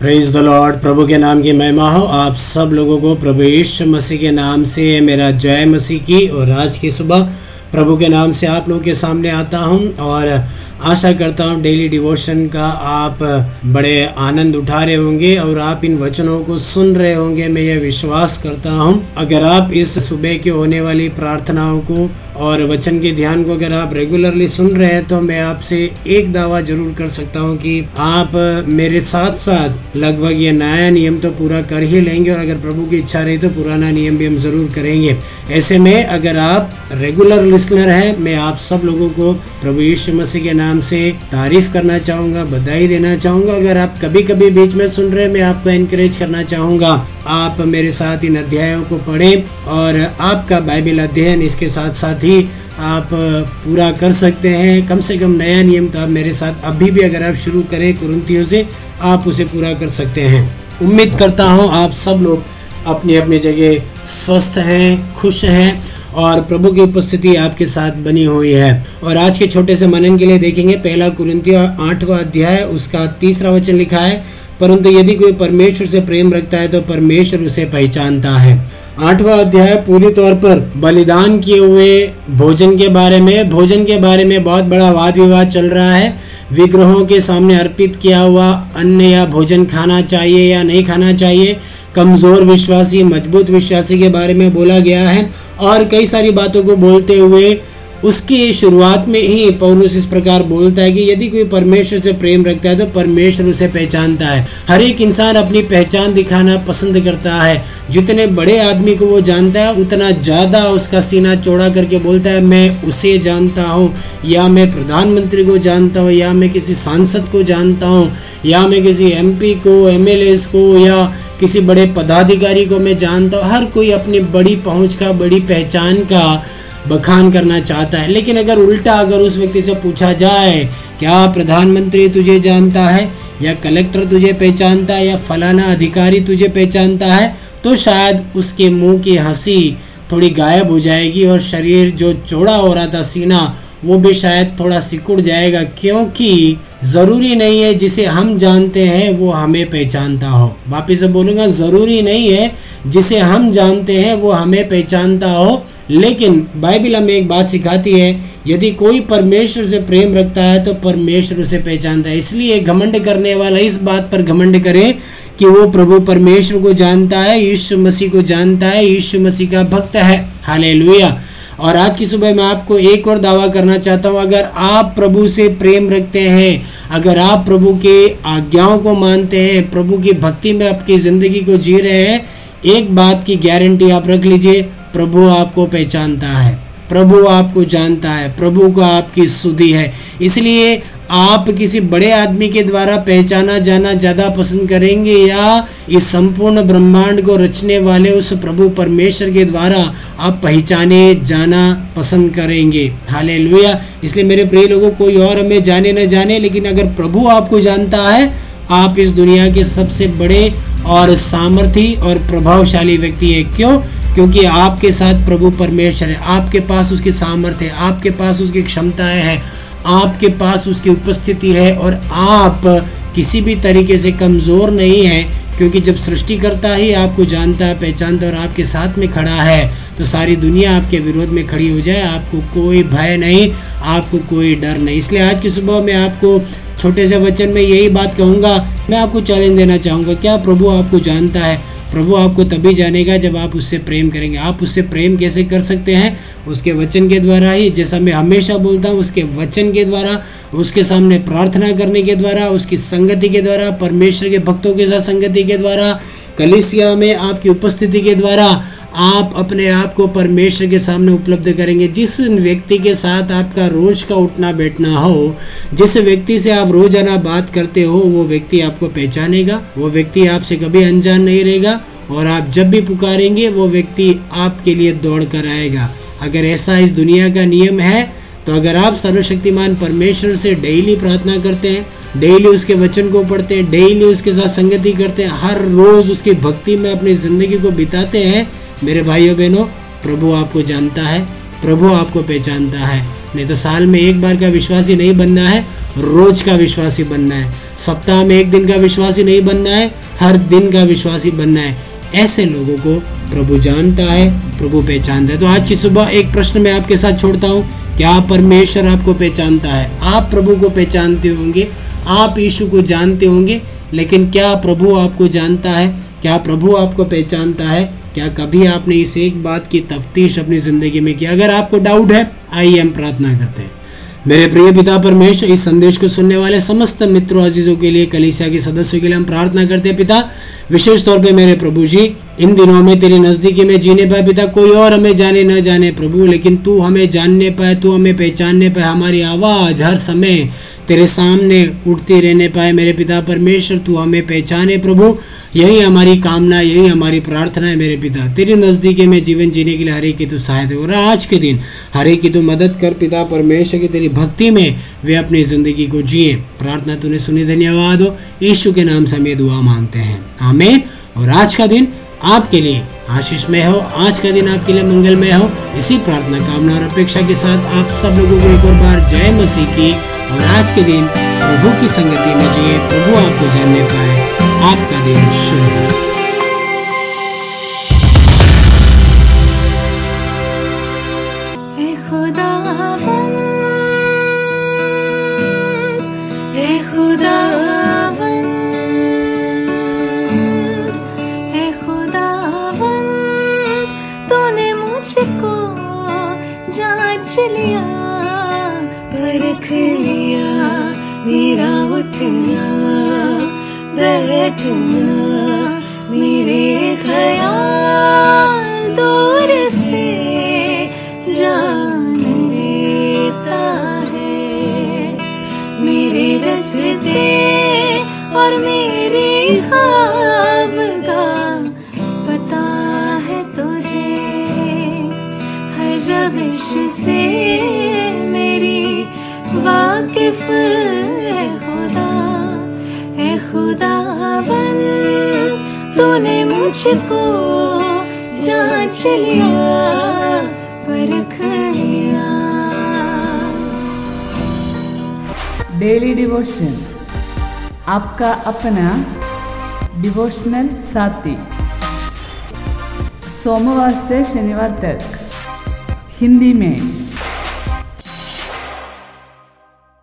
Praise the Lord प्रभु के नाम की महिमा हो। आप सब लोगों को प्रभु यीशु मसीह के नाम से मेरा जय मसीह की और आज की सुबह प्रभु के नाम से आप लोगों के सामने आता हूँ और आशा करता हूँ डेली डिवोशन का आप बड़े आनंद उठा रहे होंगे और आप इन वचनों को सुन रहे होंगे। मैं ये विश्वास करता हूँ, अगर आप इस सुबह के होने वाली प्रार्थनाओं को और वचन के ध्यान को अगर आप रेगुलरली सुन रहे हैं तो मैं आपसे एक दावा ज़रूर कर सकता हूँ कि आप मेरे साथ साथ लगभग ये नया नियम तो पूरा कर ही लेंगे और अगर प्रभु की इच्छा रही तो पुराना नियम भी हम ज़रूर करेंगे। ऐसे में अगर आप रेगुलर लिसनर हैं, मैं आप सब लोगों को प्रभु यीशु मसीह के नाम से तारीफ़ करना चाहूँगा, बधाई देना चाहूँगा। अगर आप कभी कभी बीच में सुन रहे मैं आपको एनकरेज करना चाहूँगा। आप मेरे साथ इन अध्यायों को पढ़ें और आपका बाइबल अध्ययन इसके साथ साथ ही आप पूरा कर सकते हैं। कम से कम नया नियम तो आप मेरे साथ अभी भी अगर आप शुरू करें कुरंतियों से, आप उसे पूरा कर सकते हैं। उम्मीद करता हूँ आप सब लोग अपनी अपनी जगह स्वस्थ हैं, खुश हैं। और प्रभु की उपस्थिति आपके साथ बनी हुई है। और आज के छोटे से मनन के लिए देखेंगे, पहला कुरंतियों आठवां अध्याय, उसका तीसरा वचन लिखा है, परंतु यदि कोई परमेश्वर से प्रेम रखता है तो परमेश्वर उसे पहचानता है। आठवां अध्याय पूरी तौर पर बलिदान किए हुए भोजन के बारे में, भोजन के बारे में बहुत बड़ा वाद विवाद चल रहा है। विग्रहों के सामने अर्पित किया हुआ अन्न या भोजन खाना चाहिए या नहीं खाना चाहिए, कमज़ोर विश्वासी, मज़बूत विश्वासी के बारे में बोला गया है। और कई सारी बातों को बोलते हुए उसकी शुरुआत में ही पौलुस इस प्रकार बोलता है कि यदि कोई परमेश्वर से प्रेम रखता है तो परमेश्वर उसे पहचानता है। हर एक इंसान अपनी पहचान दिखाना पसंद करता है। जितने बड़े आदमी को वो जानता है, उतना ज़्यादा उसका सीना चौड़ा करके बोलता है, मैं उसे जानता हूँ। या, मैं प्रधानमंत्री को जानता हूँ। या, मैं किसी सांसद को जानता हूँ। या, मैं किसी एमपी को एम को या किसी बड़े पदाधिकारी को मैं जानता हूँ। हर कोई अपनी बड़ी पहुँच का, बड़ी पहचान का बखान करना चाहता है। लेकिन अगर उल्टा अगर उस व्यक्ति से पूछा जाए, क्या प्रधानमंत्री तुझे जानता है? या कलेक्टर तुझे पहचानता है? या फलाना अधिकारी तुझे पहचानता है? तो शायद उसके मुँह की हँसी थोड़ी गायब हो जाएगी और शरीर जो चौड़ा हो रहा था सीना, वो भी शायद थोड़ा सिकुड़ जाएगा। क्योंकि ज़रूरी नहीं है जिसे हम जानते हैं, वो हमें पहचानता हो। वापिस बोलूँगा, ज़रूरी नहीं है जिसे हम जानते हैं, वो हमें पहचानता हो। लेकिन बाइबिल हमें एक बात सिखाती है, यदि कोई परमेश्वर से प्रेम रखता है तो परमेश्वर उसे पहचानता है। इसलिए घमंड करने वाला इस बात पर घमंड करे कि वो प्रभु परमेश्वर को जानता है, यीशु मसीह को जानता है, यीशु मसीह का भक्त है। हाले और आज की सुबह मैं आपको एक और दावा करना चाहता हूँ, अगर आप प्रभु से प्रेम रखते हैं, अगर आप प्रभु के आज्ञाओं को मानते हैं, प्रभु की भक्ति में आपकी ज़िंदगी को जी रहे हैं, एक बात की गारंटी आप रख लीजिए प्रभु आपको पहचानता है, प्रभु आपको जानता है, प्रभु को आपकी सुधि है। इसलिए आप किसी बड़े आदमी के द्वारा पहचाना जाना ज़्यादा पसंद करेंगे या इस संपूर्ण ब्रह्मांड को रचने वाले उस प्रभु परमेश्वर के द्वारा आप पहचाने जाना पसंद करेंगे। हाले लोहिया इसलिए मेरे प्रिय लोगों, कोई और हमें जाने न जाने, लेकिन अगर प्रभु आपको जानता है, आप इस दुनिया के सबसे बड़े और सामर्थी और प्रभावशाली व्यक्ति है। क्यों? क्योंकि आपके साथ प्रभु परमेश्वर है, आपके पास उसकी सामर्थ्य है, आपके पास उसकी क्षमताएँ हैं, आपके पास उसकी उपस्थिति है और आप किसी भी तरीके से कमज़ोर नहीं है, क्योंकि जब सृष्टि करता ही आपको जानता, पहचानता और आपके साथ में खड़ा है तो सारी दुनिया आपके विरोध में खड़ी हो जाए, आपको कोई भय नहीं, आपको कोई डर नहीं। इसलिए आज की सुबह मैं आपको छोटे से वचन में यही बात कहूँगा, मैं आपको चैलेंज देना चाहूँगा, क्या प्रभु आपको जानता है? प्रभु आपको तभी जानेगा जब आप उससे प्रेम करेंगे। आप उससे प्रेम कैसे कर सकते हैं? उसके वचन के द्वारा ही, जैसा मैं हमेशा बोलता हूँ, उसके वचन के द्वारा, उसके सामने प्रार्थना करने के द्वारा, उसकी संगति के द्वारा, परमेश्वर के भक्तों के साथ संगति के द्वारा, कलिसिया में आपकी उपस्थिति के द्वारा आप अपने आप को परमेश्वर के सामने उपलब्ध करेंगे। जिस व्यक्ति के साथ आपका रोज का उठना बैठना हो, जिस व्यक्ति से आप रोज़ाना बात करते हो, वो व्यक्ति आपको पहचानेगा, वो व्यक्ति आपसे कभी अनजान नहीं रहेगा। और आप जब भी पुकारेंगे, वो व्यक्ति आपके लिए दौड़ कर आएगा। अगर ऐसा इस दुनिया का नियम है तो अगर आप सर्वशक्तिमान परमेश्वर से डेली प्रार्थना करते हैं, डेली उसके वचन को पढ़ते हैं, डेली उसके साथ संगति करते हैं, हर रोज उसकी भक्ति में अपनी ज़िंदगी को बिताते हैं, मेरे भाइयों बहनों, प्रभु आपको जानता है, प्रभु आपको पहचानता है। नहीं तो साल में एक बार का विश्वासी नहीं बनना है, रोज का विश्वासी बनना है। सप्ताह में एक दिन का विश्वासी नहीं बनना है, हर दिन का विश्वासी बनना है। ऐसे लोगों को प्रभु जानता है, प्रभु पहचानता है। तो आज की सुबह एक प्रश्न मैं आपके साथ छोड़ता हूँ, क्या परमेश्वर आपको पहचानता है? आप प्रभु को पहचानते होंगे, आप यीशु को जानते होंगे, लेकिन क्या प्रभु आपको जानता है? क्या प्रभु आपको पहचानता है? क्या कभी आपने इस एक बात की तफ्तीश अपनी ज़िंदगी में की? अगर आपको डाउट है, आइए हम प्रार्थना करते हैं। मेरे प्रिय पिता परमेश्वर, इस संदेश को सुनने वाले समस्त मित्रों, अजीजों के लिए, कलिसिया के सदस्यों के लिए हम प्रार्थना करते हैं। पिता विशेष तौर पे मेरे प्रभु जी, इन दिनों में तेरी नज़दीकी में जीने पाए पिता कोई और हमें जाने न जाने प्रभु, लेकिन तू हमें जानने पाए, तू हमें पहचानने पाए, हमारी आवाज़ हर समय तेरे सामने उठती रहने पाए, मेरे पिता परमेश्वर, तू हमें पहचाने प्रभु, यही हमारी कामना, यही हमारी प्रार्थना है मेरे पिता। तेरी नज़दीकी में जीवन जीने के लिए हरे की तू सहायता और आज के दिन हरे की तू मदद कर पिता परमेश्वर, की तेरी भक्ति में वे अपनी ज़िंदगी को जिए। प्रार्थना तूने सुनी, धन्यवाद हो। यीशु के नाम से हमें दुआ मांगते हैं। आमेन। और आज का दिन आपके लिए आशीषमय हो, आज का दिन आपके लिए मंगलमय हो। इसी प्रार्थना, कामना और अपेक्षा के साथ आप सब लोगों को एक और बार जय मसीह की। और आज के दिन प्रभु की संगति में जिए, प्रभु आपको जानने पाए। आपका दिन शुभ हो। बैठना बैठना मेरे ख्याल दूर से जान लेता है। मेरे रस्ते और मेरे ख्वाब का पता है तुझे। हर रविश से मेरी वाकिफ मुझको जाँच लिया, परख लिया। डेली डिवोशन आपका अपना डिवोशनल साथी। सोमवार से शनिवार तक हिंदी में।